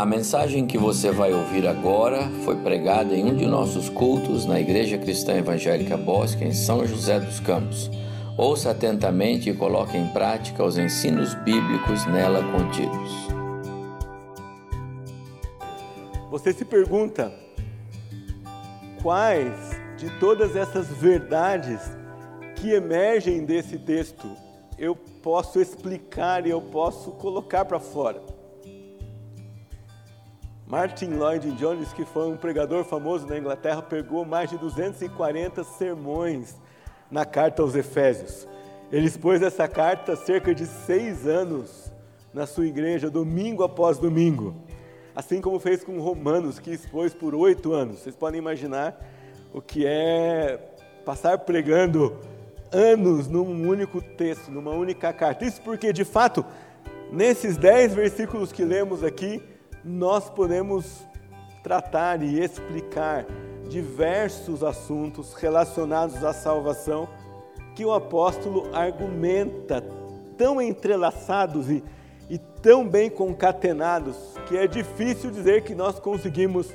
A mensagem que você vai ouvir agora foi pregada em um de nossos cultos na Igreja Cristã Evangélica Bosque, em São José dos Campos. Ouça atentamente e coloque em prática os ensinos bíblicos nela contidos. Você se pergunta quais de todas essas verdades que emergem desse texto eu posso explicar e eu posso colocar para fora? Martin Lloyd Jones, que foi um pregador famoso na Inglaterra, pegou mais de 240 sermões na carta aos Efésios. Ele expôs essa carta cerca de seis anos na sua igreja, domingo após domingo. Assim como fez com Romanos, que expôs por oito anos. Vocês podem imaginar o que é passar pregando anos num único texto, numa única carta. Isso porque, de fato, nesses dez versículos que lemos aqui, nós podemos tratar e explicar diversos assuntos relacionados à salvação que o apóstolo argumenta, tão entrelaçados e, e tão bem concatenados, que é difícil dizer que nós conseguimos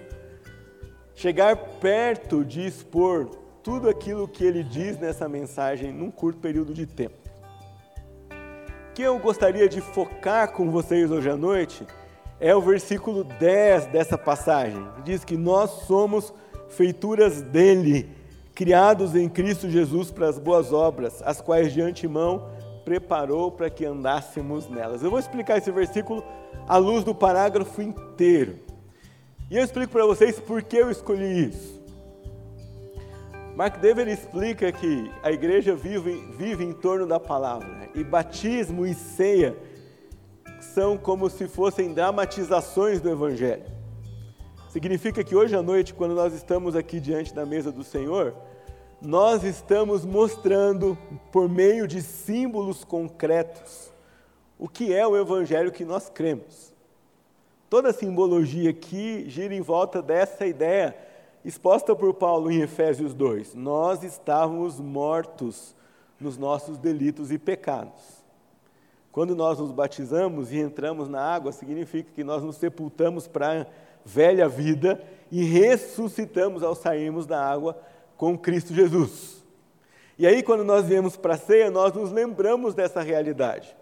chegar perto de expor tudo aquilo que ele diz nessa mensagem num curto período de tempo. O que eu gostaria de focar com vocês hoje à noite é o versículo 10 dessa passagem. Diz que nós somos feituras dele, criados em Cristo Jesus para as boas obras, as quais de antemão preparou para que andássemos nelas. Eu vou explicar esse versículo à luz do parágrafo inteiro. E eu explico para vocês por que eu escolhi isso. Mark Dever explica que a igreja vive, vive em torno da palavra, e batismo e ceia são como se fossem dramatizações do Evangelho. Significa que hoje à noite, quando nós estamos aqui diante da mesa do Senhor, nós estamos mostrando, por meio de símbolos concretos, o que é o Evangelho que nós cremos. Toda a simbologia aqui gira em volta dessa ideia exposta por Paulo em Efésios 2. Nós estávamos mortos nos nossos delitos e pecados. Quando nós nos batizamos e entramos na água, significa que nós nos sepultamos para a velha vida e ressuscitamos ao sairmos da água com Cristo Jesus. E aí, quando nós viemos para a ceia, nós nos lembramos dessa realidade.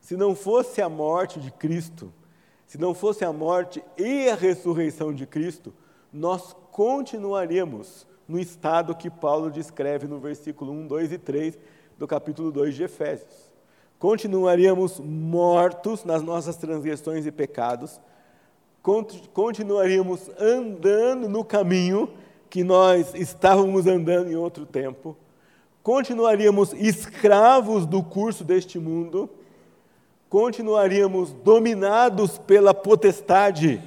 Se não fosse a morte de Cristo, se não fosse a morte e a ressurreição de Cristo, nós continuaríamos no estado que Paulo descreve no versículo 1, 2 e 3 do capítulo 2 de Efésios continuaríamos mortos nas nossas transgressões e pecados, continuaríamos andando no caminho que nós estávamos andando em outro tempo, continuaríamos escravos do curso deste mundo, continuaríamos dominados pela potestade,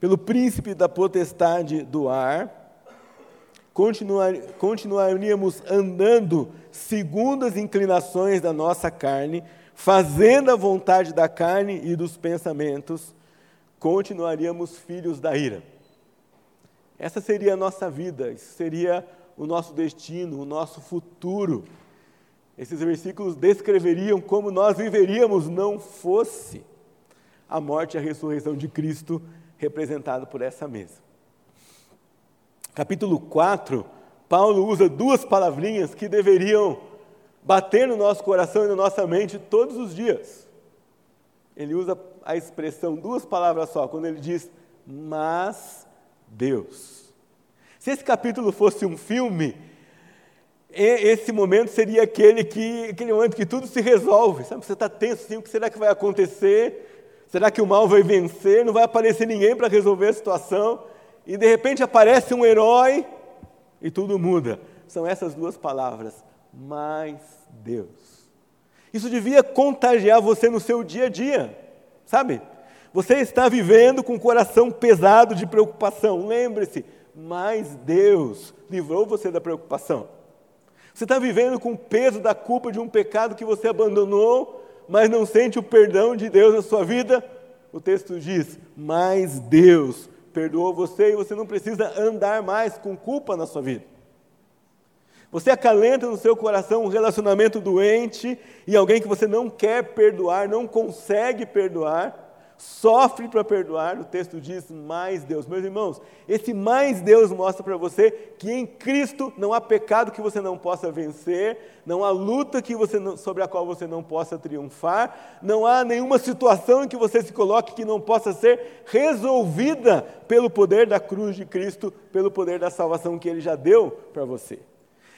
pelo príncipe da potestade do ar, continuar, continuaríamos andando segundo as inclinações da nossa carne, fazendo a vontade da carne e dos pensamentos, continuaríamos filhos da ira. Essa seria a nossa vida, seria o nosso destino, o nosso futuro. Esses versículos descreveriam como nós viveríamos não fosse a morte e a ressurreição de Cristo representado por essa mesa capítulo 4, Paulo usa duas palavrinhas que deveriam bater no nosso coração e na nossa mente todos os dias. Ele usa a expressão duas palavras só, quando ele diz, mas Deus. Se esse capítulo fosse um filme, esse momento seria aquele, que, aquele momento que tudo se resolve. Sabe? Você está tenso assim, o que será que vai acontecer? Será que o mal vai vencer? Não vai aparecer ninguém para resolver a situação? E de repente aparece um herói e tudo muda. São essas duas palavras, mais Deus. Isso devia contagiar você no seu dia a dia, sabe? Você está vivendo com o coração pesado de preocupação. Lembre-se, mais Deus livrou você da preocupação. Você está vivendo com o peso da culpa de um pecado que você abandonou, mas não sente o perdão de Deus na sua vida? O texto diz: mais Deus perdoou você e você não precisa andar mais com culpa na sua vida. Você acalenta no seu coração um relacionamento doente e alguém que você não quer perdoar, não consegue perdoar. Sofre para perdoar, o texto diz mais Deus. Meus irmãos, esse mais Deus mostra para você que em Cristo não há pecado que você não possa vencer, não há luta que você não, sobre a qual você não possa triunfar, não há nenhuma situação em que você se coloque que não possa ser resolvida pelo poder da cruz de Cristo, pelo poder da salvação que Ele já deu para você.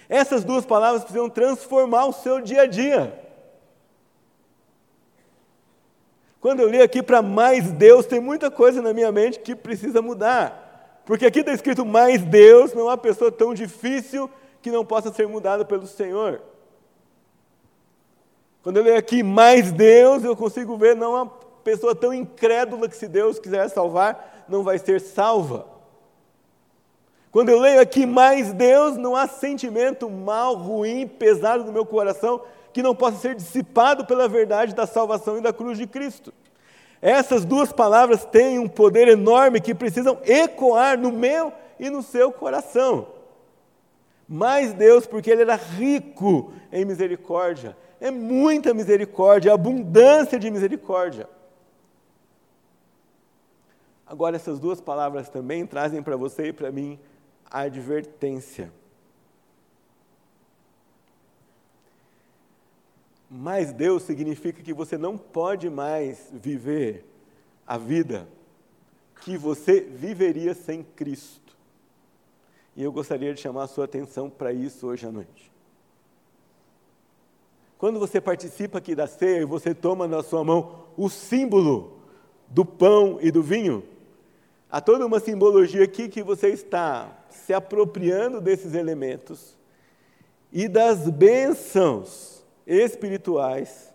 Essas duas palavras precisam transformar o seu dia a dia. Quando eu li aqui para mais Deus, tem muita coisa na minha mente que precisa mudar. Porque aqui está escrito mais Deus, não há pessoa tão difícil que não possa ser mudada pelo Senhor. Quando eu leio aqui mais Deus, eu consigo ver não há pessoa tão incrédula que se Deus quiser salvar, não vai ser salva. Quando eu leio aqui mais Deus, não há sentimento mal, ruim, pesado no meu coração que não possa ser dissipado pela verdade da salvação e da cruz de Cristo. Essas duas palavras têm um poder enorme que precisam ecoar no meu e no seu coração. Mas Deus, porque Ele era rico em misericórdia, é muita misericórdia, abundância de misericórdia. Agora, essas duas palavras também trazem para você e para mim a advertência. Mais Deus significa que você não pode mais viver a vida que você viveria sem Cristo. E eu gostaria de chamar a sua atenção para isso hoje à noite. Quando você participa aqui da ceia e você toma na sua mão o símbolo do pão e do vinho, há toda uma simbologia aqui que você está se apropriando desses elementos e das bênçãos espirituais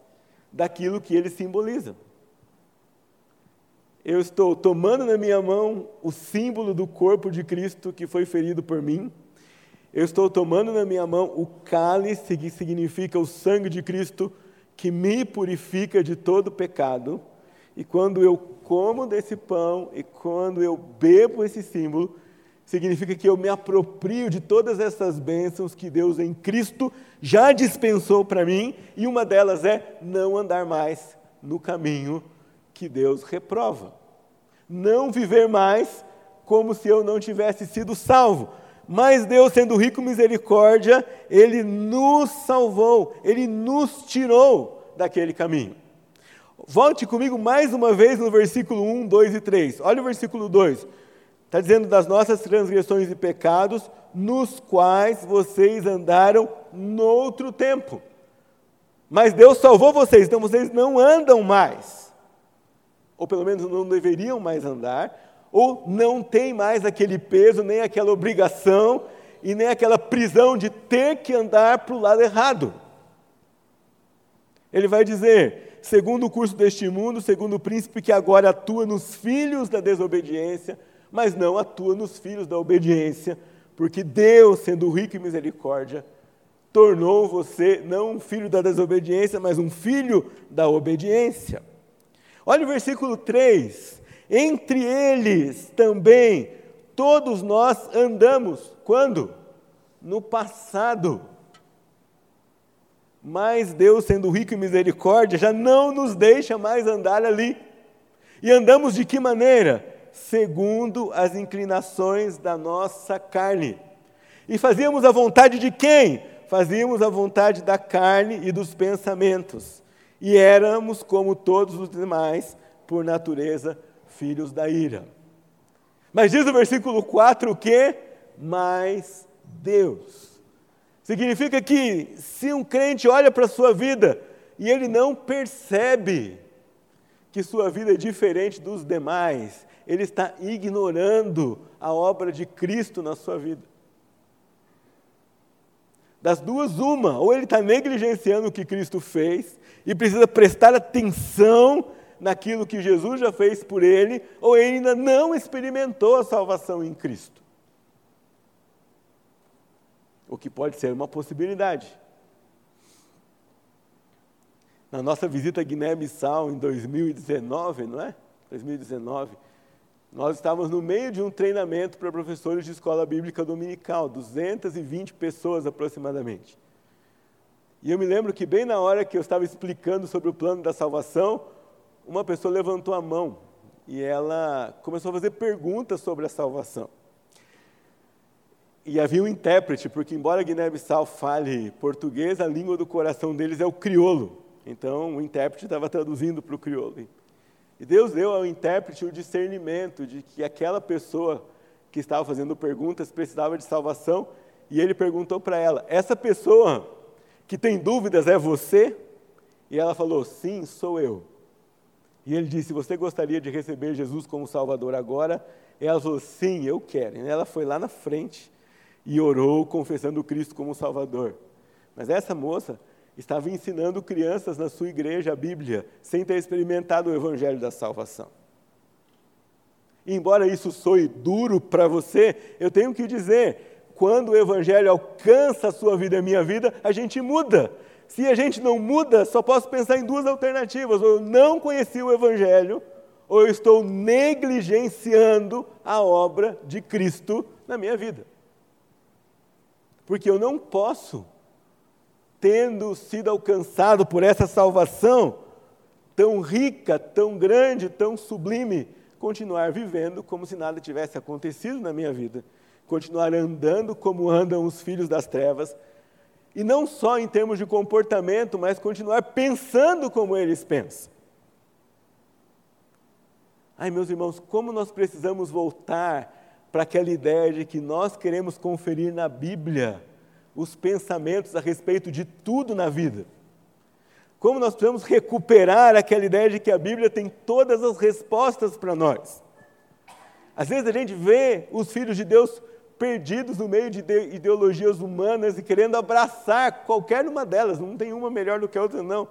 daquilo que ele simboliza. Eu estou tomando na minha mão o símbolo do corpo de Cristo que foi ferido por mim. Eu estou tomando na minha mão o cálice, que significa o sangue de Cristo, que me purifica de todo pecado. E quando eu como desse pão e quando eu bebo esse símbolo, significa que eu me aproprio de todas essas bênçãos que Deus em Cristo já dispensou para mim, e uma delas é não andar mais no caminho que Deus reprova. Não viver mais como se eu não tivesse sido salvo. Mas Deus, sendo rico em misericórdia, Ele nos salvou, Ele nos tirou daquele caminho. Volte comigo mais uma vez no versículo 1, 2 e 3. Olha o versículo 2. Está dizendo das nossas transgressões e pecados, nos quais vocês andaram noutro tempo. Mas Deus salvou vocês, então vocês não andam mais. Ou pelo menos não deveriam mais andar, ou não tem mais aquele peso, nem aquela obrigação e nem aquela prisão de ter que andar para o lado errado. Ele vai dizer: segundo o curso deste mundo, segundo o príncipe que agora atua nos filhos da desobediência, mas não atua nos filhos da obediência, porque Deus, sendo rico em misericórdia, tornou você não um filho da desobediência, mas um filho da obediência. Olha o versículo 3: Entre eles também todos nós andamos, quando? No passado. Mas Deus, sendo rico em misericórdia, já não nos deixa mais andar ali. E andamos de que maneira? Segundo as inclinações da nossa carne. E fazíamos a vontade de quem? Fazíamos a vontade da carne e dos pensamentos. E éramos, como todos os demais, por natureza, filhos da ira. Mas diz o versículo 4 o que? Mas Deus. Significa que se um crente olha para a sua vida e ele não percebe que sua vida é diferente dos demais, ele está ignorando a obra de Cristo na sua vida. Das duas, uma, ou ele está negligenciando o que Cristo fez e precisa prestar atenção naquilo que Jesus já fez por ele, ou ele ainda não experimentou a salvação em Cristo. O que pode ser uma possibilidade. Na nossa visita a Guiné-Bissau em 2019, não é? 2019, nós estávamos no meio de um treinamento para professores de escola bíblica dominical, 220 pessoas aproximadamente. E eu me lembro que, bem na hora que eu estava explicando sobre o plano da salvação, uma pessoa levantou a mão e ela começou a fazer perguntas sobre a salvação. E havia um intérprete, porque embora Guiné-Bissau fale português, a língua do coração deles é o crioulo. Então o intérprete estava traduzindo para o crioulo. E Deus deu ao intérprete o discernimento de que aquela pessoa que estava fazendo perguntas precisava de salvação, e ele perguntou para ela: Essa pessoa que tem dúvidas é você? E ela falou: Sim, sou eu. E ele disse: Você gostaria de receber Jesus como Salvador agora? E ela falou: Sim, eu quero. E ela foi lá na frente e orou, confessando Cristo como Salvador. Mas essa moça estava ensinando crianças na sua igreja a Bíblia, sem ter experimentado o Evangelho da salvação. E embora isso soe duro para você, eu tenho que dizer: quando o Evangelho alcança a sua vida e a minha vida, a gente muda. Se a gente não muda, só posso pensar em duas alternativas: ou eu não conheci o Evangelho, ou eu estou negligenciando a obra de Cristo na minha vida. Porque eu não posso, tendo sido alcançado por essa salvação tão rica, tão grande, tão sublime, continuar vivendo como se nada tivesse acontecido na minha vida, continuar andando como andam os filhos das trevas, e não só em termos de comportamento, mas continuar pensando como eles pensam. Ai, meus irmãos, como nós precisamos voltar para aquela ideia de que nós queremos conferir na Bíblia os pensamentos a respeito de tudo na vida. Como nós precisamos recuperar aquela ideia de que a Bíblia tem todas as respostas para nós. Às vezes a gente vê os filhos de Deus perdidos no meio de ideologias humanas e querendo abraçar qualquer uma delas, não tem uma melhor do que a outra, não.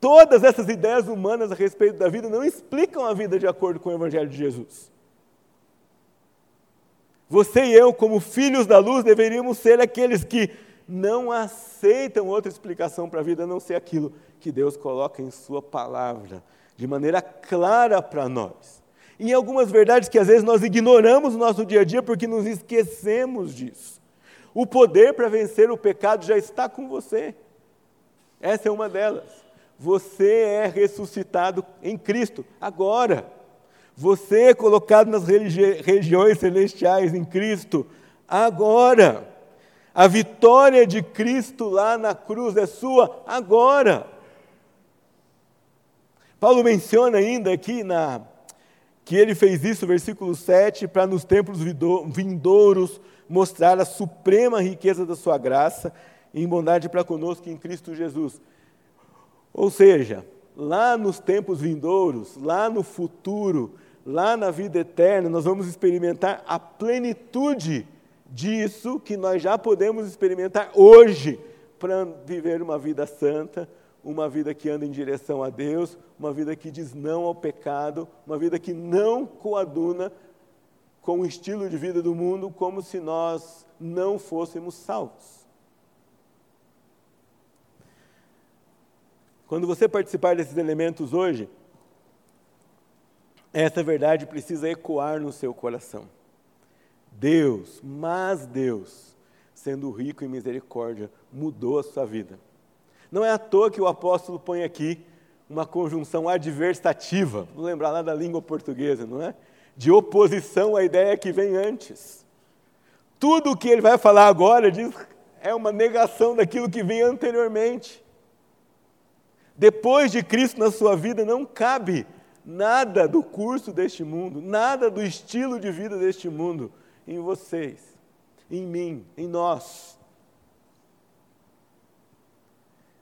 Todas essas ideias humanas a respeito da vida não explicam a vida de acordo com o Evangelho de Jesus. Você e eu, como filhos da luz, deveríamos ser aqueles que não aceitam outra explicação para a vida a não ser aquilo que Deus coloca em Sua palavra, de maneira clara para nós. E algumas verdades que às vezes nós ignoramos no nosso dia a dia porque nos esquecemos disso. O poder para vencer o pecado já está com você. Essa é uma delas. Você é ressuscitado em Cristo agora. Você é colocado nas regiões celestiais em Cristo agora. A vitória de Cristo lá na cruz é sua agora. Paulo menciona ainda aqui na que ele fez isso, versículo 7, para nos tempos vindouros mostrar a suprema riqueza da sua graça em bondade para conosco em Cristo Jesus. Ou seja, lá nos tempos vindouros, lá no futuro, lá na vida eterna, nós vamos experimentar a plenitude disso que nós já podemos experimentar hoje para viver uma vida santa, uma vida que anda em direção a Deus, uma vida que diz não ao pecado, uma vida que não coaduna com o estilo de vida do mundo como se nós não fôssemos salvos. Quando você participar desses elementos hoje, essa verdade precisa ecoar no seu coração. Deus, mas Deus, sendo rico em misericórdia, mudou a sua vida. Não é à toa que o apóstolo põe aqui uma conjunção adversativa, vou lembrar lá da língua portuguesa, não é? De oposição à ideia que vem antes. Tudo o que ele vai falar agora diz, é uma negação daquilo que vem anteriormente. Depois de Cristo na sua vida, não cabe nada do curso deste mundo, nada do estilo de vida deste mundo em vocês, em mim, em nós.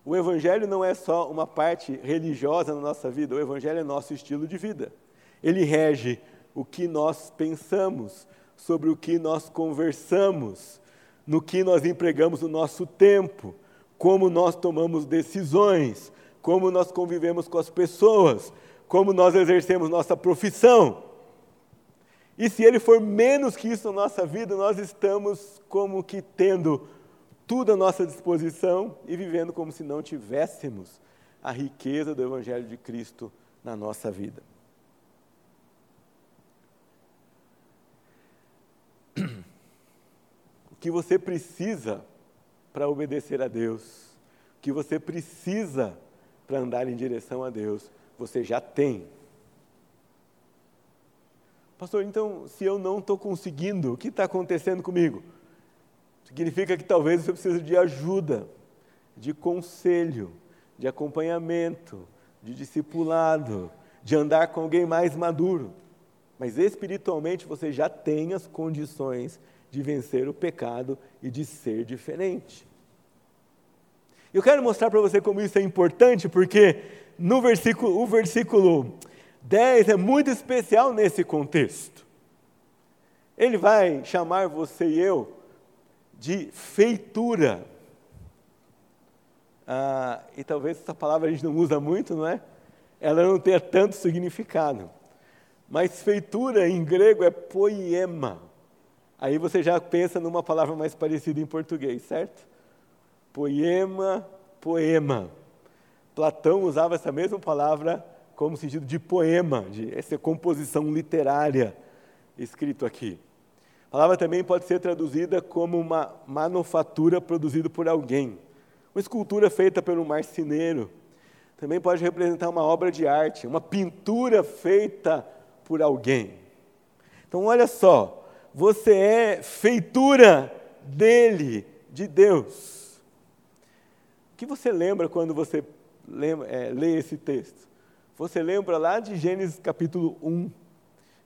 O Evangelho não é só uma parte religiosa na nossa vida, o Evangelho é nosso estilo de vida. Ele rege o que nós pensamos, sobre o que nós conversamos, no que nós empregamos o nosso tempo, como nós tomamos decisões, como nós convivemos com as pessoas, como nós exercemos nossa profissão. E se ele for menos que isso na nossa vida, nós estamos como que tendo tudo à nossa disposição e vivendo como se não tivéssemos a riqueza do Evangelho de Cristo na nossa vida. O que você precisa para obedecer a Deus, o que você precisa para andar em direção a Deus, você já tem. Pastor, então, se eu não estou conseguindo, o que está acontecendo comigo? Significa que talvez você precise de ajuda, de conselho, de acompanhamento, de discipulado, de andar com alguém mais maduro. Mas espiritualmente você já tem as condições de vencer o pecado e de ser diferente. Eu quero mostrar para você como isso é importante, porque no versículo, o versículo 10 é muito especial nesse contexto. Ele vai chamar você e eu de feitura. Ah, e talvez essa palavra a gente não usa muito, não é? Ela não tenha tanto significado. Mas feitura em grego é poema. Aí você já pensa numa palavra mais parecida em português, certo? Poema, poema. Platão usava essa mesma palavra como sentido de poema, de essa composição literária escrito aqui. A palavra também pode ser traduzida como uma manufatura produzida por alguém. Uma escultura feita um marceneiro. Também pode representar uma obra de arte, uma pintura feita por alguém. Então, olha só, você é feitura dele, de Deus. O que você lembra quando você lembra, é, lê esse texto? Você lembra lá de Gênesis capítulo 1,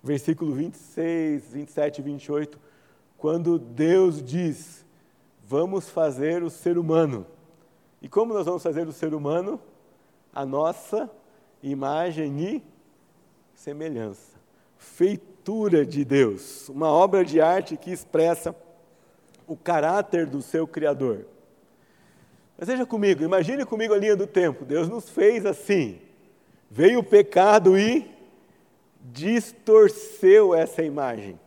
versículo 26, 27 e 28, quando Deus diz: Vamos fazer o ser humano. E como nós vamos fazer o ser humano? A nossa imagem e semelhança. Feitura de Deus, uma obra de arte que expressa o caráter do seu Criador. Mas veja comigo, imagine comigo a linha do tempo. Deus nos fez assim. Veio o pecado e distorceu essa imagem.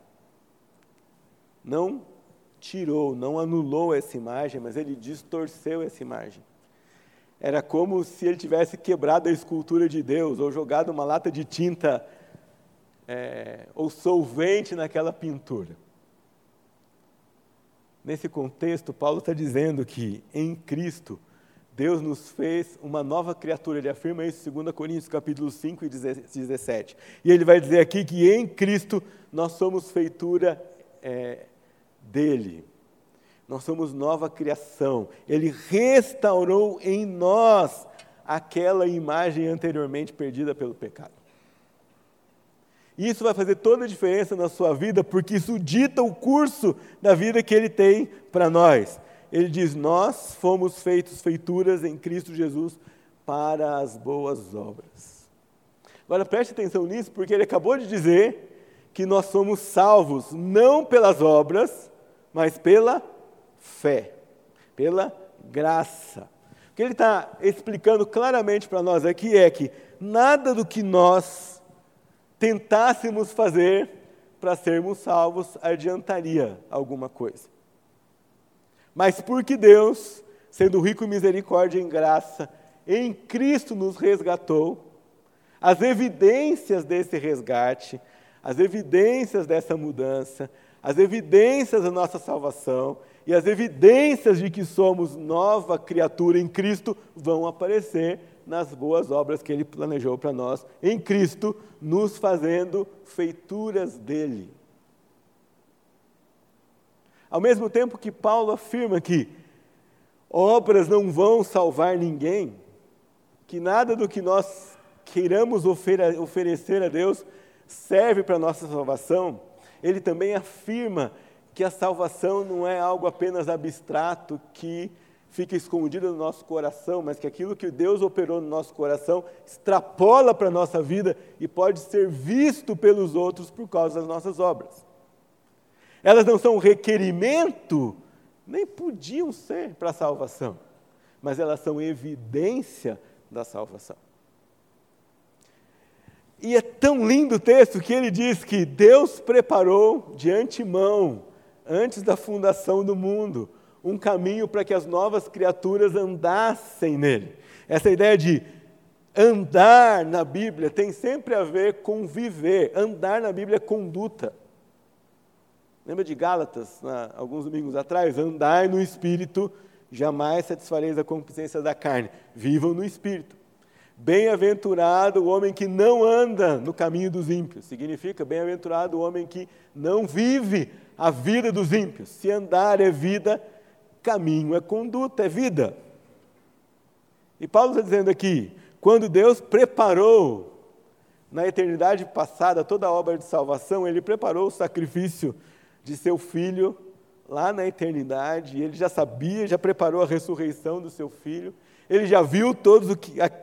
Não tirou, não anulou essa imagem, mas ele distorceu essa imagem. Era como se ele tivesse quebrado a escultura de Deus ou jogado uma lata de tinta é, ou solvente naquela pintura. Nesse contexto, Paulo está dizendo que em Cristo Deus nos fez uma nova criatura. Ele afirma isso em 2 Coríntios capítulo 5 e 17. E ele vai dizer aqui que em Cristo nós somos feitura é, dele. Nós somos nova criação. Ele restaurou em nós aquela imagem anteriormente perdida pelo pecado. Isso vai fazer toda a diferença na sua vida, porque isso dita o curso da vida que ele tem para nós ele diz: Nós fomos feitos feituras em Cristo Jesus para as boas obras. Agora preste atenção nisso, porque ele acabou de dizer que nós somos salvos não pelas obras, mas pela fé, pela graça. O que ele está explicando claramente para nós aqui é que nada do que nós tentássemos fazer para sermos salvos adiantaria alguma coisa. Mas porque Deus, sendo rico em misericórdia e em graça, em Cristo nos resgatou, as evidências desse resgate, as evidências dessa mudança, as evidências da nossa salvação e as evidências de que somos nova criatura em Cristo vão aparecer nas boas obras que Ele planejou para nós, em Cristo, nos fazendo feituras dele. Ao mesmo tempo que Paulo afirma que obras não vão salvar ninguém, que nada do que nós queiramos oferecer a Deus serve para a nossa salvação, ele também afirma que a salvação não é algo apenas abstrato que fica escondido no nosso coração, mas que aquilo que Deus operou no nosso coração extrapola para a nossa vida e pode ser visto pelos outros por causa das nossas obras. Elas não são requerimento, nem podiam ser para a salvação, mas elas são evidência da salvação. E é tão lindo o texto que ele diz que Deus preparou de antemão, antes da fundação do mundo, um caminho para que as novas criaturas andassem nele. Essa ideia de andar na Bíblia tem sempre a ver com viver. Andar na Bíblia é conduta. Lembra de Gálatas, alguns domingos atrás? Andai no Espírito, jamais satisfareis a concupiscência da carne. Vivam no Espírito. Bem-aventurado o homem que não anda no caminho dos ímpios. Significa bem-aventurado o homem que não vive a vida dos ímpios. Se andar é vida, caminho é conduta, é vida. E Paulo está dizendo aqui: quando Deus preparou na eternidade passada toda a obra de salvação, Ele preparou o sacrifício de seu filho lá na eternidade, ele já sabia, já preparou a ressurreição do seu filho, ele já viu todos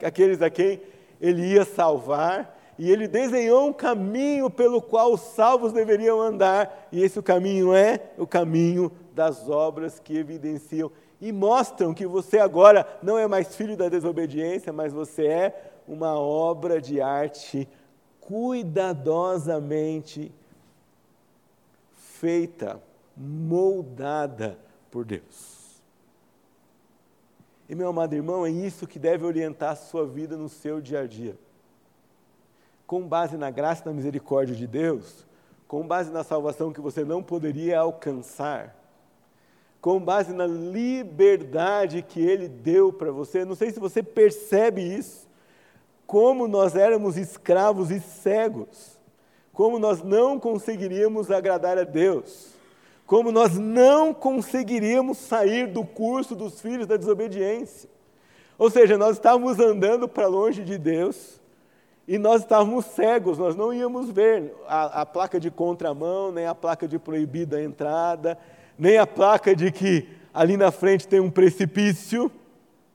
aqueles a quem ele ia salvar, e ele desenhou um caminho pelo qual os salvos deveriam andar, e esse caminho é o caminho das obras que evidenciam e mostram que você agora não é mais filho da desobediência, mas você é uma obra de arte cuidadosamente feita, moldada por Deus. E meu amado irmão, é isso que deve orientar a sua vida no seu dia a dia. Com base na graça e na misericórdia de Deus, com base na salvação que você não poderia alcançar, com base na liberdade que Ele deu para você. Não sei se você percebe isso, como nós éramos escravos e cegos, como nós não conseguiríamos agradar a Deus como nós não conseguiríamos sair do curso dos filhos da desobediência. Ou seja, nós estávamos andando para longe de Deus e nós estávamos cegos, nós não íamos ver a, a placa de contramão, nem a placa de proibida entrada, nem a placa de que ali na frente tem um precipício,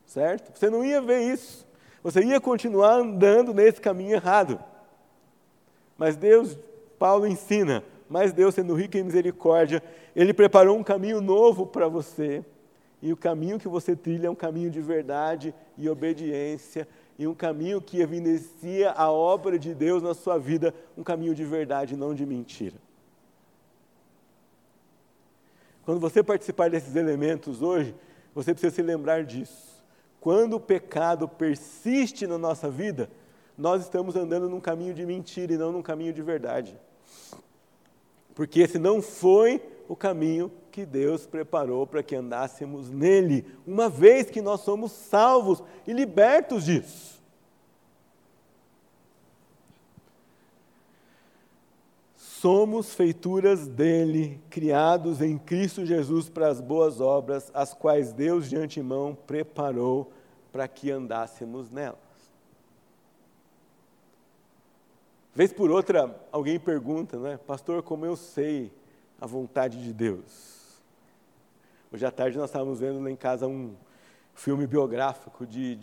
certo? Você não ia ver isso. Você ia continuar andando nesse caminho errado. Mas Deus, Paulo ensina, mas Deus, sendo rico em misericórdia, Ele preparou um caminho novo para você. E o caminho que você trilha é um caminho de verdade e obediência, e um caminho que evidencia a obra de Deus na sua vida, um caminho de verdade, não de mentira. Quando você participar desses elementos hoje, você precisa se lembrar disso. Quando o pecado persiste na nossa vida, nós estamos andando num caminho de mentira e não num caminho de verdade porque esse não foi o caminho que Deus preparou para que andássemos nele, uma vez que nós somos salvos e libertos disso. Somos feituras dele, criados em Cristo Jesus para as boas obras, as quais Deus de antemão preparou para que andássemos nelas. Vez por outra, alguém pergunta, né, pastor, como eu sei a vontade de Deus? Hoje à tarde nós estávamos vendo lá em casa um filme biográfico de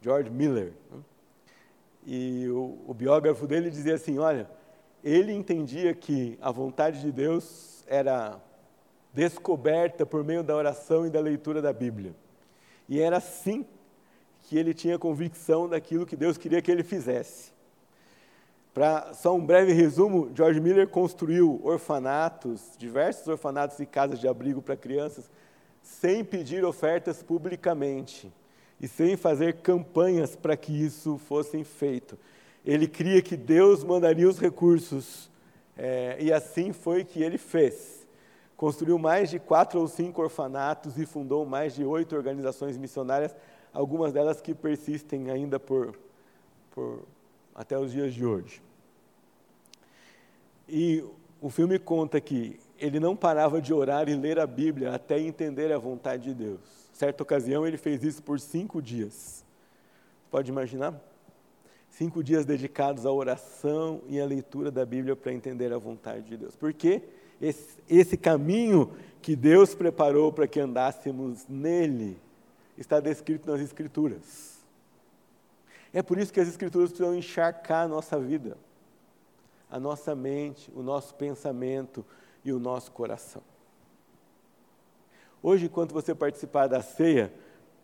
George Miller. Né? E o, o biógrafo dele dizia assim: olha, ele entendia que a vontade de Deus era descoberta por meio da oração e da leitura da Bíblia. E era assim que ele tinha convicção daquilo que Deus queria que ele fizesse. Para só um breve resumo, George Miller construiu orfanatos, diversos orfanatos e casas de abrigo para crianças, sem pedir ofertas publicamente e sem fazer campanhas para que isso fosse feito. Ele cria que Deus mandaria os recursos é, e assim foi que ele fez. Construiu mais de quatro ou cinco orfanatos e fundou mais de oito organizações missionárias, algumas delas que persistem ainda por, por até os dias de hoje. E o filme conta que ele não parava de orar e ler a Bíblia até entender a vontade de Deus. Certa ocasião ele fez isso por cinco dias. Pode imaginar? Cinco dias dedicados à oração e à leitura da Bíblia para entender a vontade de Deus. Porque esse, esse caminho que Deus preparou para que andássemos nele está descrito nas Escrituras. É por isso que as Escrituras precisam encharcar a nossa vida a nossa mente, o nosso pensamento e o nosso coração. Hoje, enquanto você participar da ceia,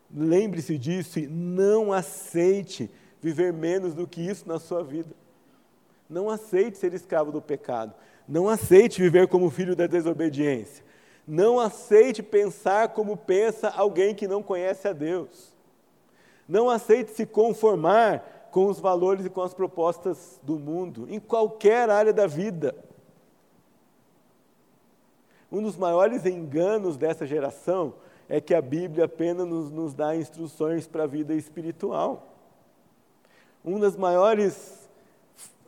lembre-se disso e não aceite viver menos do que isso na sua vida. Não aceite ser escravo do pecado. Não aceite viver como filho da desobediência. Não aceite pensar como pensa alguém que não conhece a Deus. Não aceite se conformar com os valores e com as propostas do mundo, em qualquer área da vida. Um dos maiores enganos dessa geração é que a Bíblia apenas nos, nos dá instruções para a vida espiritual. Uma das maiores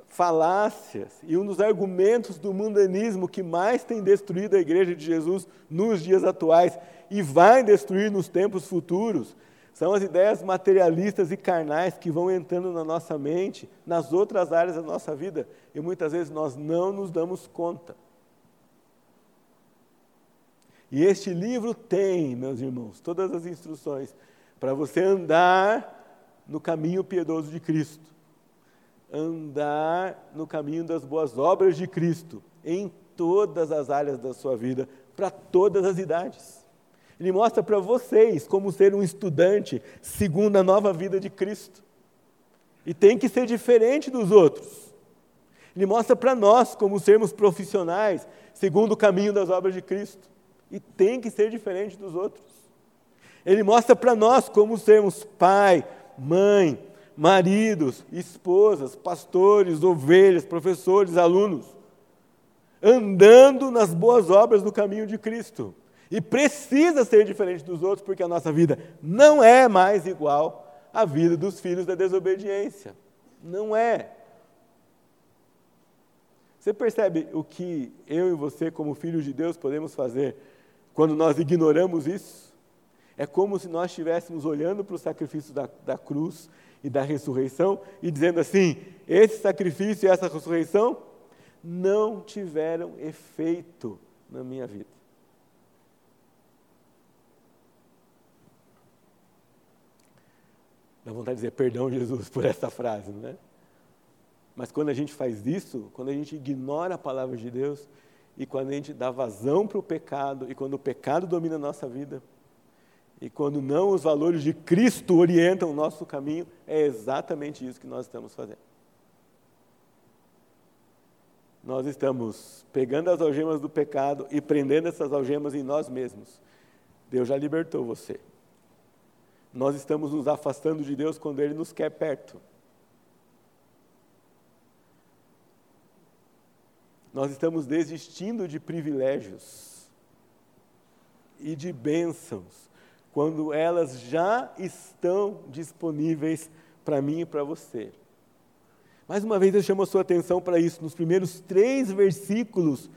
falácias e um dos argumentos do mundanismo que mais tem destruído a igreja de Jesus nos dias atuais e vai destruir nos tempos futuros são as ideias materialistas e carnais que vão entrando na nossa mente, nas outras áreas da nossa vida, e muitas vezes nós não nos damos conta. E este livro tem, meus irmãos, todas as instruções para você andar no caminho piedoso de Cristo, andar no caminho das boas obras de Cristo, em todas as áreas da sua vida, para todas as idades. Ele mostra para vocês como ser um estudante segundo a nova vida de Cristo. E tem que ser diferente dos outros. Ele mostra para nós como sermos profissionais segundo o caminho das obras de Cristo. E tem que ser diferente dos outros. Ele mostra para nós como sermos pai, mãe, maridos, esposas, pastores, ovelhas, professores, alunos, andando nas boas obras do caminho de Cristo. E precisa ser diferente dos outros, porque a nossa vida não é mais igual à vida dos filhos da desobediência. Não é. Você percebe o que eu e você, como filhos de Deus, podemos fazer quando nós ignoramos isso? É como se nós estivéssemos olhando para o sacrifício da, da cruz e da ressurreição e dizendo assim: esse sacrifício e essa ressurreição não tiveram efeito na minha vida. Dá vontade de dizer perdão, Jesus, por essa frase, não é? Mas quando a gente faz isso, quando a gente ignora a palavra de Deus, e quando a gente dá vazão para o pecado, e quando o pecado domina a nossa vida, e quando não os valores de Cristo orientam o nosso caminho, é exatamente isso que nós estamos fazendo. Nós estamos pegando as algemas do pecado e prendendo essas algemas em nós mesmos. Deus já libertou você nós estamos nos afastando de Deus quando Ele nos quer perto. Nós estamos desistindo de privilégios e de bênçãos quando elas já estão disponíveis para mim e para você. Mais uma vez eu chamo a sua atenção para isso, nos primeiros três versículos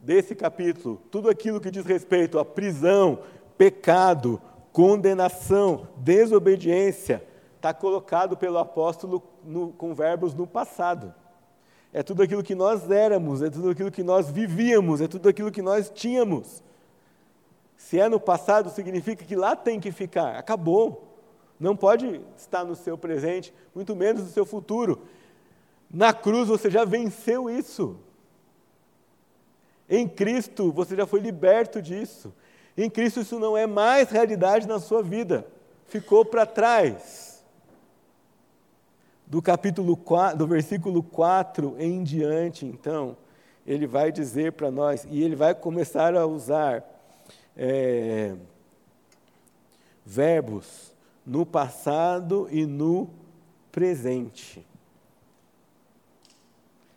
desse capítulo, tudo aquilo que diz respeito à prisão, pecado, condenação, desobediência, está colocado pelo apóstolo no, com verbos no passado. É tudo aquilo que nós éramos, é tudo aquilo que nós vivíamos, é tudo aquilo que nós tínhamos. Se é no passado, significa que lá tem que ficar, acabou. Não pode estar no seu presente, muito menos no seu futuro. Na cruz você já venceu isso. Em Cristo você já foi liberto disso. Em Cristo isso não é mais realidade na sua vida, ficou para trás. Do capítulo 4, do versículo 4 em diante, então, ele vai dizer para nós, e ele vai começar a usar é, verbos no passado e no presente.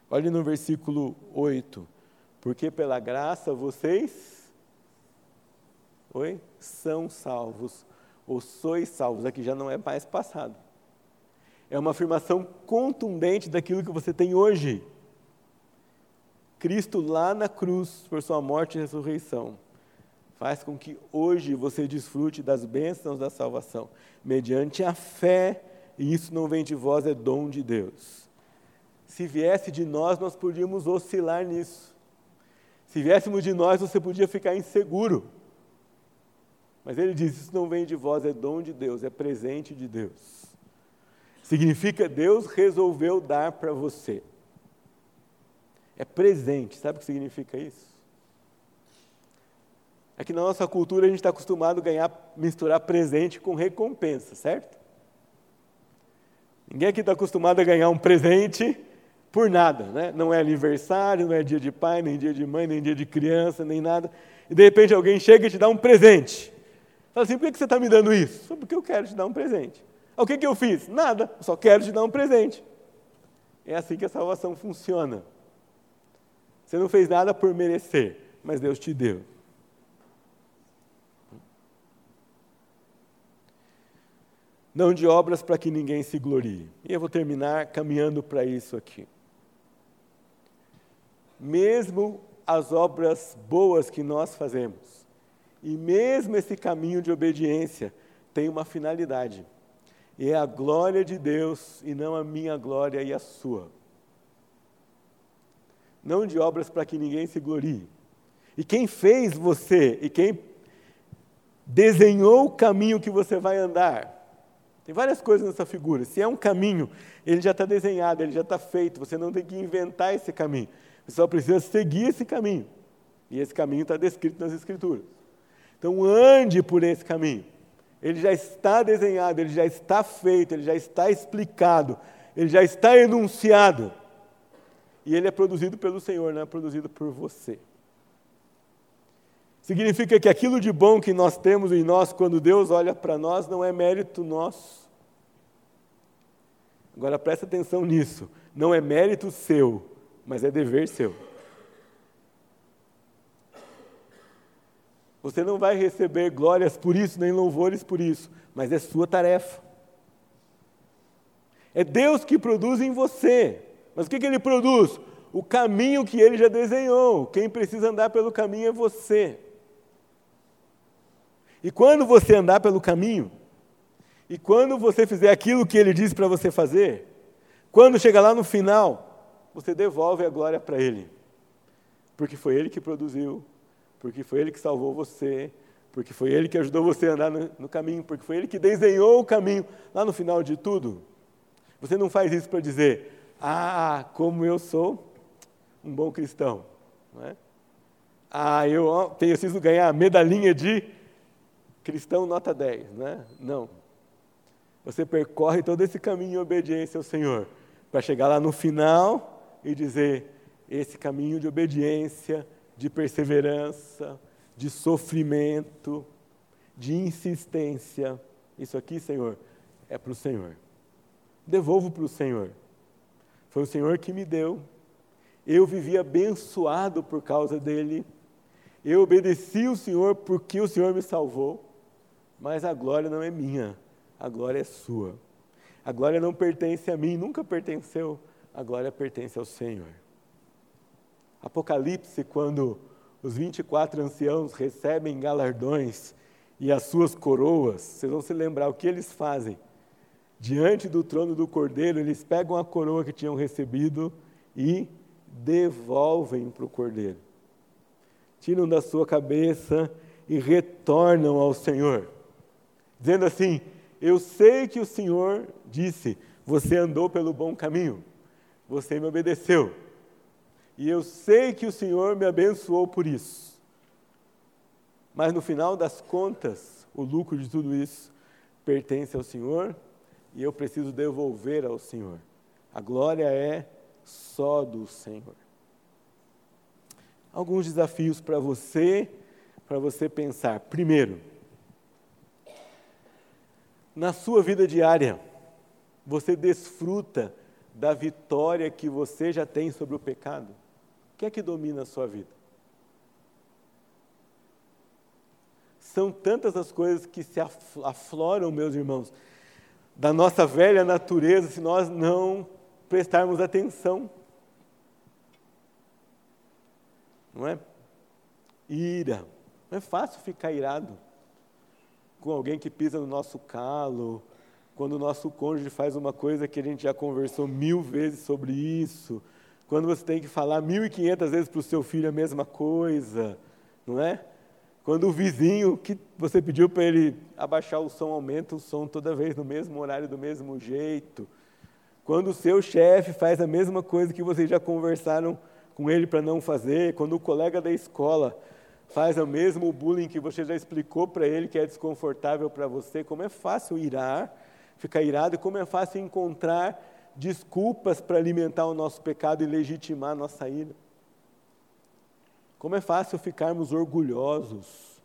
Olhe no versículo 8. Porque pela graça vocês Oi? São salvos, ou sois salvos. Aqui já não é mais passado. É uma afirmação contundente daquilo que você tem hoje. Cristo lá na cruz, por sua morte e ressurreição, faz com que hoje você desfrute das bênçãos da salvação, mediante a fé, e isso não vem de vós, é dom de Deus. Se viesse de nós, nós podíamos oscilar nisso. Se viéssemos de nós, você podia ficar inseguro. Mas ele diz: Isso não vem de vós, é dom de Deus, é presente de Deus. Significa Deus resolveu dar para você. É presente, sabe o que significa isso? É que na nossa cultura a gente está acostumado a ganhar, misturar presente com recompensa, certo? Ninguém aqui está acostumado a ganhar um presente por nada, né? Não é aniversário, não é dia de pai, nem dia de mãe, nem dia de criança, nem nada. E de repente alguém chega e te dá um presente. Fala assim, por que você está me dando isso? Porque eu quero te dar um presente. O que, eu fiz? Nada, só quero te dar um presente. É assim que a salvação funciona. Você não fez nada por merecer, mas Deus te deu. Não de obras para que ninguém se glorie. E eu vou terminar caminhando para isso aqui. Mesmo as obras boas que nós fazemos, e mesmo esse caminho de obediência, tem uma finalidade. E é a glória de Deus e não a minha glória e a sua. Não de obras para que ninguém se glorie. E quem fez você e quem desenhou o caminho que você vai andar. Tem várias coisas nessa figura. Se é um caminho, ele já está desenhado, ele já está feito. Você não tem que inventar esse caminho. Você só precisa seguir esse caminho. E esse caminho está descrito nas Escrituras. Então ande por esse caminho. Ele já está desenhado, ele já está feito, ele já está explicado, ele já está enunciado. E ele é produzido pelo Senhor, não é produzido por você. Significa que aquilo de bom que nós temos em nós, quando Deus olha para nós, não é mérito nosso. Agora presta atenção nisso. Não é mérito seu, mas é dever seu. Você não vai receber glórias por isso, nem louvores por isso, mas é sua tarefa. É Deus que produz em você. Mas o que, que Ele produz? O caminho que Ele já desenhou. Quem precisa andar pelo caminho é você. E quando você andar pelo caminho, e quando você fizer aquilo que ele disse para você fazer, quando chegar lá no final, você devolve a glória para ele. Porque foi ele que produziu, porque foi ele que salvou você, porque foi ele que ajudou você a andar no, no caminho, porque foi ele que desenhou o caminho. Lá no final de tudo, você não faz isso para dizer, ah, como eu sou um bom cristão. Não é? Ah, eu preciso ganhar a medalhinha de cristão nota 10, né? Não. Você percorre todo esse caminho em obediência ao Senhor, para chegar lá no final e dizer: esse caminho de obediência, de perseverança, de sofrimento, de insistência, isso aqui, Senhor, é para o Senhor. Devolvo para o Senhor. Foi o Senhor que me deu. Eu vivi abençoado por causa dele. Eu obedeci o Senhor porque o Senhor me salvou mas a glória não é minha, a glória é sua. A glória não pertence a mim, nunca pertenceu, a glória pertence ao Senhor. Apocalipse, quando os 24 anciãos recebem galardões e as suas coroas, vocês vão se lembrar o que eles fazem. Diante do trono do cordeiro, eles pegam a coroa que tinham recebido e devolvem para o cordeiro. Tiram da sua cabeça e retornam ao Senhor dizendo assim: Eu sei que o Senhor disse, você andou pelo bom caminho, você me obedeceu, e eu sei que o Senhor me abençoou por isso. Mas no final das contas, o lucro de tudo isso pertence ao Senhor e eu preciso devolver ao Senhor. A glória é só do Senhor. Alguns desafios para você, para você pensar. Primeiro, na sua vida diária, você desfruta da vitória que você já tem sobre o pecado? O que é que domina a sua vida? São tantas as coisas que se afloram, meus irmãos, da nossa velha natureza, se nós não prestarmos atenção. Não é? Ira. Não é fácil ficar irado com alguém que pisa no nosso calo, quando o nosso cônjuge faz uma coisa que a gente já conversou mil vezes sobre isso, quando você tem que falar mil e quinhentas vezes para o seu filho a mesma coisa, não é? Quando o vizinho que você pediu para ele abaixar o som, aumenta o som toda vez no mesmo horário, do mesmo jeito. Quando o seu chefe faz a mesma coisa que vocês já conversaram com ele para não fazer. Quando o colega da escola faz o mesmo bullying que você já explicou para ele que é desconfortável para você, como é fácil irar, ficar irado, e como é fácil encontrar desculpas para alimentar o nosso pecado e legitimar a nossa ira. Como é fácil ficarmos orgulhosos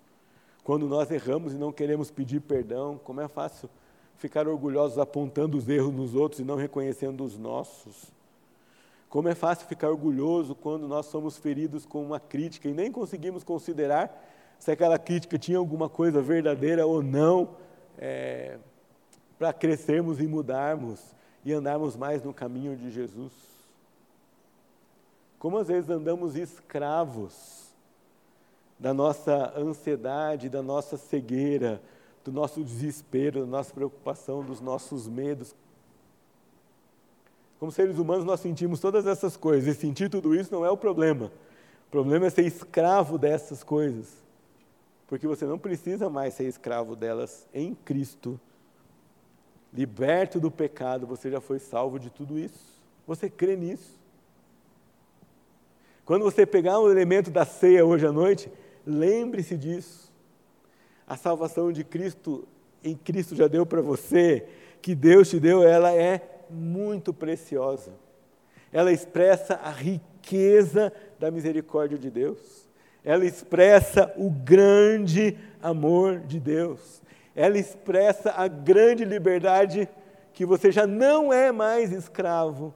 quando nós erramos e não queremos pedir perdão, como é fácil ficar orgulhosos apontando os erros nos outros e não reconhecendo os nossos. Como é fácil ficar orgulhoso quando nós somos feridos com uma crítica e nem conseguimos considerar se aquela crítica tinha alguma coisa verdadeira ou não é, para crescermos e mudarmos e andarmos mais no caminho de Jesus? Como às vezes andamos escravos da nossa ansiedade, da nossa cegueira, do nosso desespero, da nossa preocupação, dos nossos medos. Como seres humanos, nós sentimos todas essas coisas, e sentir tudo isso não é o problema. O problema é ser escravo dessas coisas, porque você não precisa mais ser escravo delas em Cristo. Liberto do pecado, você já foi salvo de tudo isso. Você crê nisso? Quando você pegar um elemento da ceia hoje à noite, lembre-se disso. A salvação de Cristo, em Cristo já deu para você, que Deus te deu, ela é muito preciosa. Ela expressa a riqueza da misericórdia de Deus. Ela expressa o grande amor de Deus. Ela expressa a grande liberdade que você já não é mais escravo,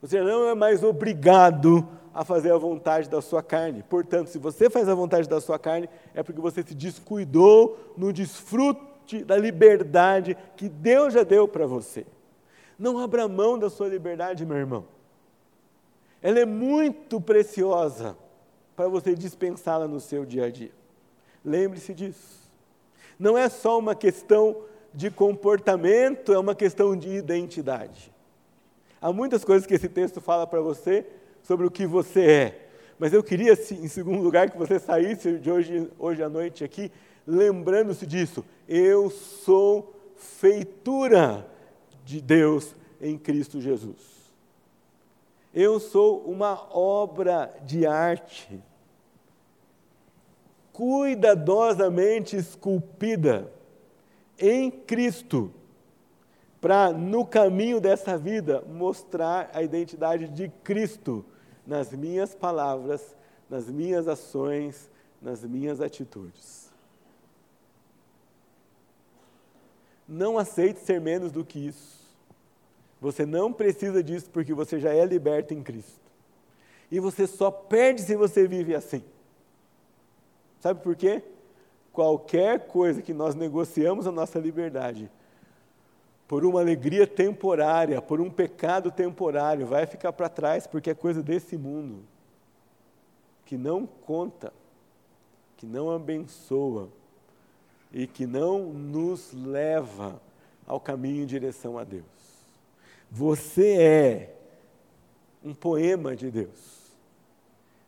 você não é mais obrigado a fazer a vontade da sua carne. Portanto, se você faz a vontade da sua carne, é porque você se descuidou no desfrute da liberdade que Deus já deu para você. Não abra mão da sua liberdade, meu irmão. Ela é muito preciosa para você dispensá-la no seu dia a dia. Lembre-se disso. Não é só uma questão de comportamento, é uma questão de identidade. Há muitas coisas que esse texto fala para você sobre o que você é. Mas eu queria, em segundo lugar, que você saísse de hoje, hoje à noite aqui, lembrando-se disso. Eu sou feitura de Deus em Cristo Jesus. Eu sou uma obra de arte, cuidadosamente esculpida em Cristo, para, no caminho dessa vida, mostrar a identidade de Cristo nas minhas palavras, nas minhas ações, nas minhas atitudes. Não aceite ser menos do que isso. Você não precisa disso porque você já é liberto em Cristo. E você só perde se você vive assim. Sabe por quê? Qualquer coisa que nós negociamos a nossa liberdade por uma alegria temporária, por um pecado temporário, vai ficar para trás porque é coisa desse mundo que não conta, que não abençoa e que não nos leva ao caminho em direção a Deus. Você é um poema de Deus.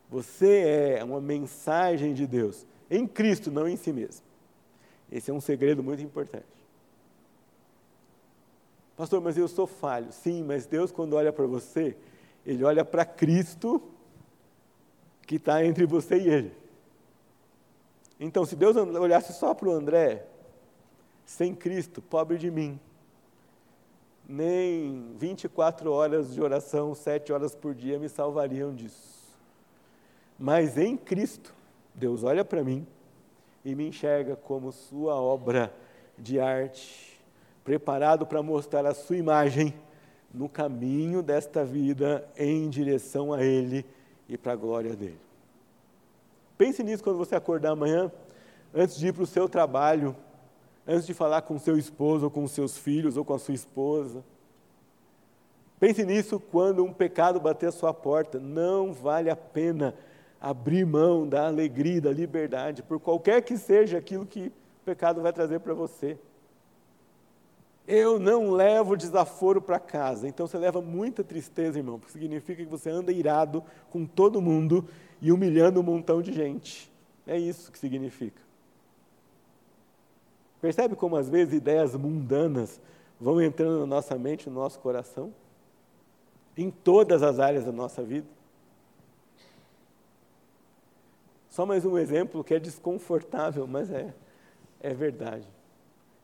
Você é uma mensagem de Deus em Cristo, não em si mesmo. Esse é um segredo muito importante. Pastor, mas eu sou falho. Sim, mas Deus, quando olha para você, Ele olha para Cristo que está entre você e Ele. Então, se Deus olhasse só para o André, sem Cristo, pobre de mim, nem 24 horas de oração, 7 horas por dia me salvariam disso. Mas em Cristo, Deus olha para mim e me enxerga como sua obra de arte, preparado para mostrar a sua imagem no caminho desta vida em direção a Ele e para a glória dele. Pense nisso quando você acordar amanhã, antes de ir para o seu trabalho antes de falar com seu esposo, ou com seus filhos, ou com a sua esposa. Pense nisso quando um pecado bater a sua porta. Não vale a pena abrir mão da alegria, da liberdade, por qualquer que seja aquilo que o pecado vai trazer para você. Eu não levo desaforo para casa. Então você leva muita tristeza, irmão, porque significa que você anda irado com todo mundo e humilhando um montão de gente. É isso que significa. Percebe como às vezes ideias mundanas vão entrando na nossa mente, no nosso coração? Em todas as áreas da nossa vida. Só mais um exemplo que é desconfortável, mas é, é verdade.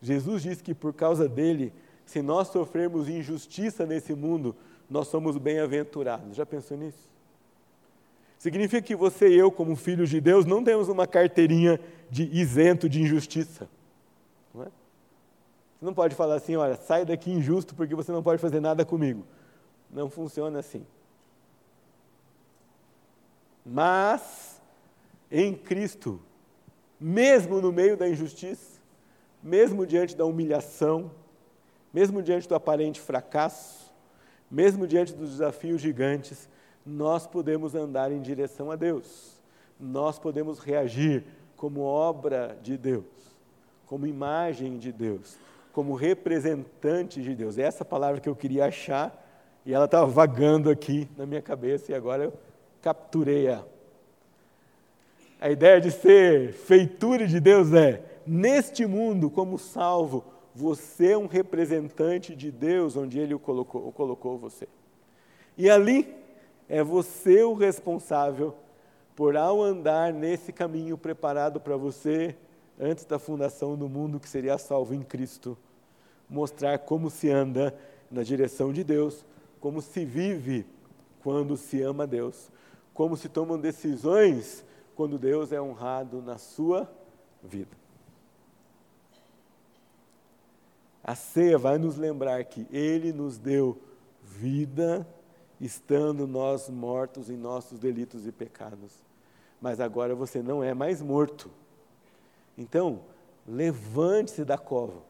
Jesus disse que por causa dele, se nós sofrermos injustiça nesse mundo, nós somos bem-aventurados. Já pensou nisso? Significa que você e eu, como filhos de Deus, não temos uma carteirinha de isento de injustiça. Não é? Você não pode falar assim, olha, sai daqui injusto porque você não pode fazer nada comigo. Não funciona assim. Mas, em Cristo, mesmo no meio da injustiça, mesmo diante da humilhação, mesmo diante do aparente fracasso, mesmo diante dos desafios gigantes, nós podemos andar em direção a Deus. Nós podemos reagir como obra de Deus, como imagem de Deus, como representante de Deus. É essa palavra que eu queria achar e ela estava vagando aqui na minha cabeça e agora eu capturei-a. A ideia de ser feitura de Deus é, neste mundo, como salvo, você é um representante de Deus onde Ele o colocou, o colocou você. E ali é você o responsável por, ao andar nesse caminho preparado para você, antes da fundação do mundo, que seria salvo em Cristo, mostrar como se anda na direção de Deus, como se vive quando se ama Deus, como se tomam decisões quando Deus é honrado na sua vida. A ceia vai nos lembrar que Ele nos deu vida, estando nós mortos em nossos delitos e pecados. Mas agora você não é mais morto. Então, levante-se da cova.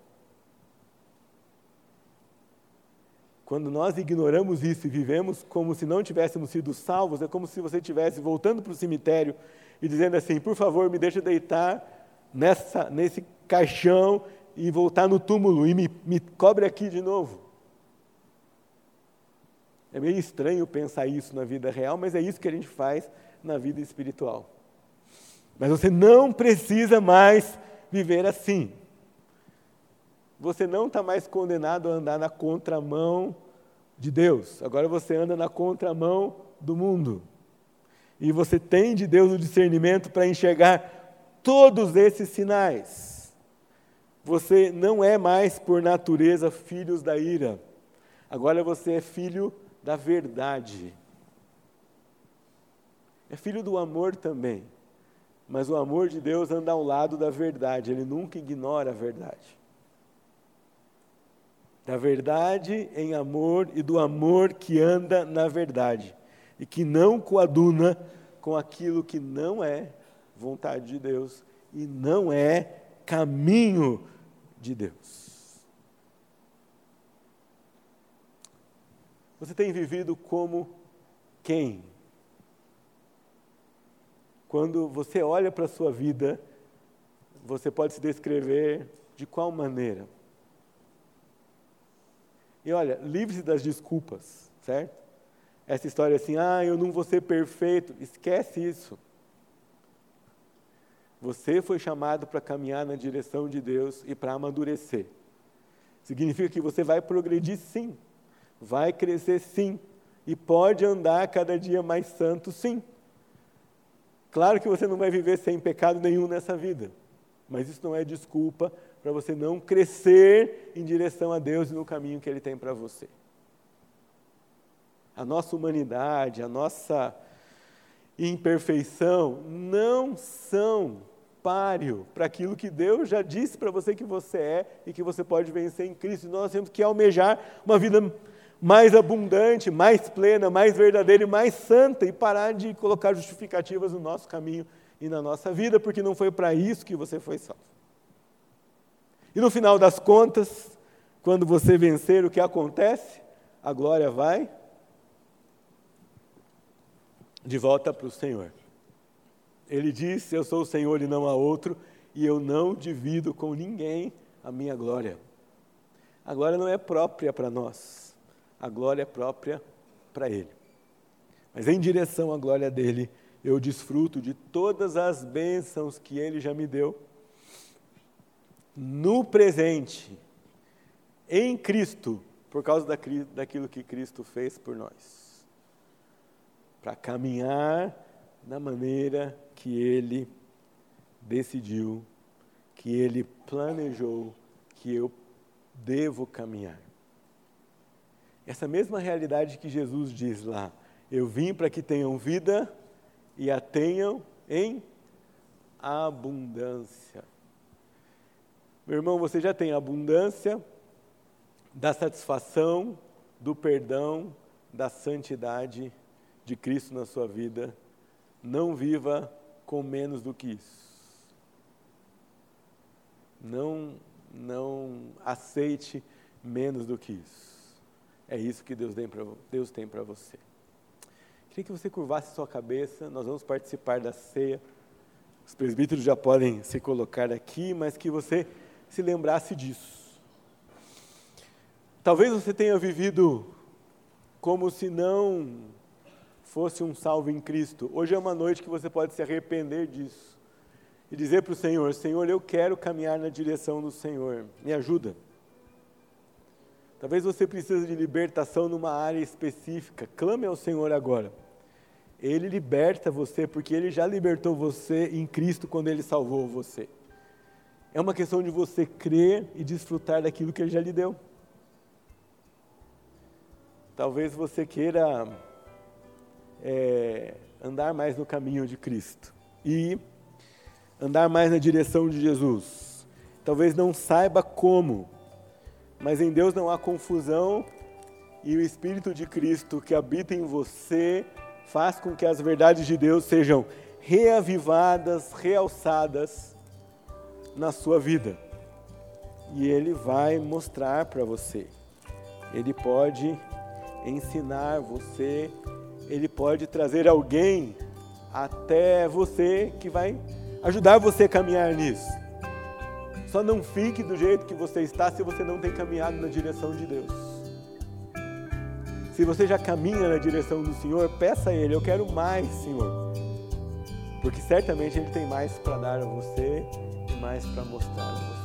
Quando nós ignoramos isso e vivemos como se não tivéssemos sido salvos, é como se você estivesse voltando para o cemitério e dizendo assim: por favor, me deixa deitar nessa, nesse caixão e voltar no túmulo e me, me cobre aqui de novo. É meio estranho pensar isso na vida real, mas é isso que a gente faz na vida espiritual. Mas você não precisa mais viver assim. Você não está mais condenado a andar na contramão de Deus. Agora você anda na contramão do mundo. E você tem de Deus o discernimento para enxergar todos esses sinais. Você não é mais, por natureza, filhos da ira. Agora você é filho da verdade. É filho do amor também. Mas o amor de Deus anda ao lado da verdade, ele nunca ignora a verdade. Da verdade em amor e do amor que anda na verdade e que não coaduna com aquilo que não é vontade de Deus e não é caminho de Deus. Você tem vivido como quem? Quando você olha para a sua vida, você pode se descrever de qual maneira? E olha, livre-se das desculpas, certo? Essa história assim, ah, eu não vou ser perfeito, esquece isso. Você foi chamado para caminhar na direção de Deus e para amadurecer. Significa que você vai progredir sim, vai crescer sim, e pode andar cada dia mais santo sim. Claro que você não vai viver sem pecado nenhum nessa vida, mas isso não é desculpa para você não crescer em direção a Deus e no caminho que Ele tem para você. A nossa humanidade, a nossa imperfeição não são páreo para aquilo que Deus já disse para você que você é e que você pode vencer em Cristo. Nós temos que almejar uma vida mais abundante, mais plena, mais verdadeira e mais santa e parar de colocar justificativas no nosso caminho e na nossa vida, porque não foi para isso que você foi salvo. E no final das contas, quando você vencer, o que acontece? A glória vai de volta para o Senhor. Ele disse: Eu sou o Senhor e não há outro, e eu não divido com ninguém a minha glória. A glória não é própria para nós, a glória própria para Ele. Mas em direção à glória dele, eu desfruto de todas as bênçãos que Ele já me deu no presente, em Cristo, por causa daquilo que Cristo fez por nós para caminhar da maneira que ele decidiu, que ele planejou que eu devo caminhar. Essa mesma realidade que Jesus diz lá, eu vim para que tenham vida e a tenham em abundância. Meu irmão, você já tem abundância da satisfação, do perdão, da santidade de Cristo na sua vida, não viva com menos do que isso. Não, não aceite menos do que isso. É isso que Deus tem para você. Queria que você curvasse sua cabeça, nós vamos participar da ceia. Os presbíteros já podem se colocar aqui, mas que você se lembrasse disso. Talvez você tenha vivido como se não fosse um salvo em Cristo. Hoje é uma noite que você pode se arrepender disso e dizer para o Senhor: Senhor, eu quero caminhar na direção do Senhor, me ajuda. Talvez você precise de libertação numa área específica. Clame ao Senhor agora. Ele liberta você porque ele já libertou você em Cristo quando ele salvou você. É uma questão de você crer e desfrutar daquilo que ele já lhe deu. Talvez você queira é, andar mais no caminho de Cristo e andar mais na direção de Jesus. Talvez não saiba como, mas em Deus não há confusão e o Espírito de Cristo que habita em você faz com que as verdades de Deus sejam reavivadas, realçadas na sua vida. E Ele vai mostrar para você. Ele pode ensinar você, Ele pode trazer alguém até você que vai ajudar você a caminhar nisso. Só não fique do jeito que você está se você não tem caminhado na direção de Deus. Se você já caminha na direção do Senhor, peça a Ele: Eu quero mais, Senhor. Porque certamente Ele tem mais para dar a você e mais para mostrar a você.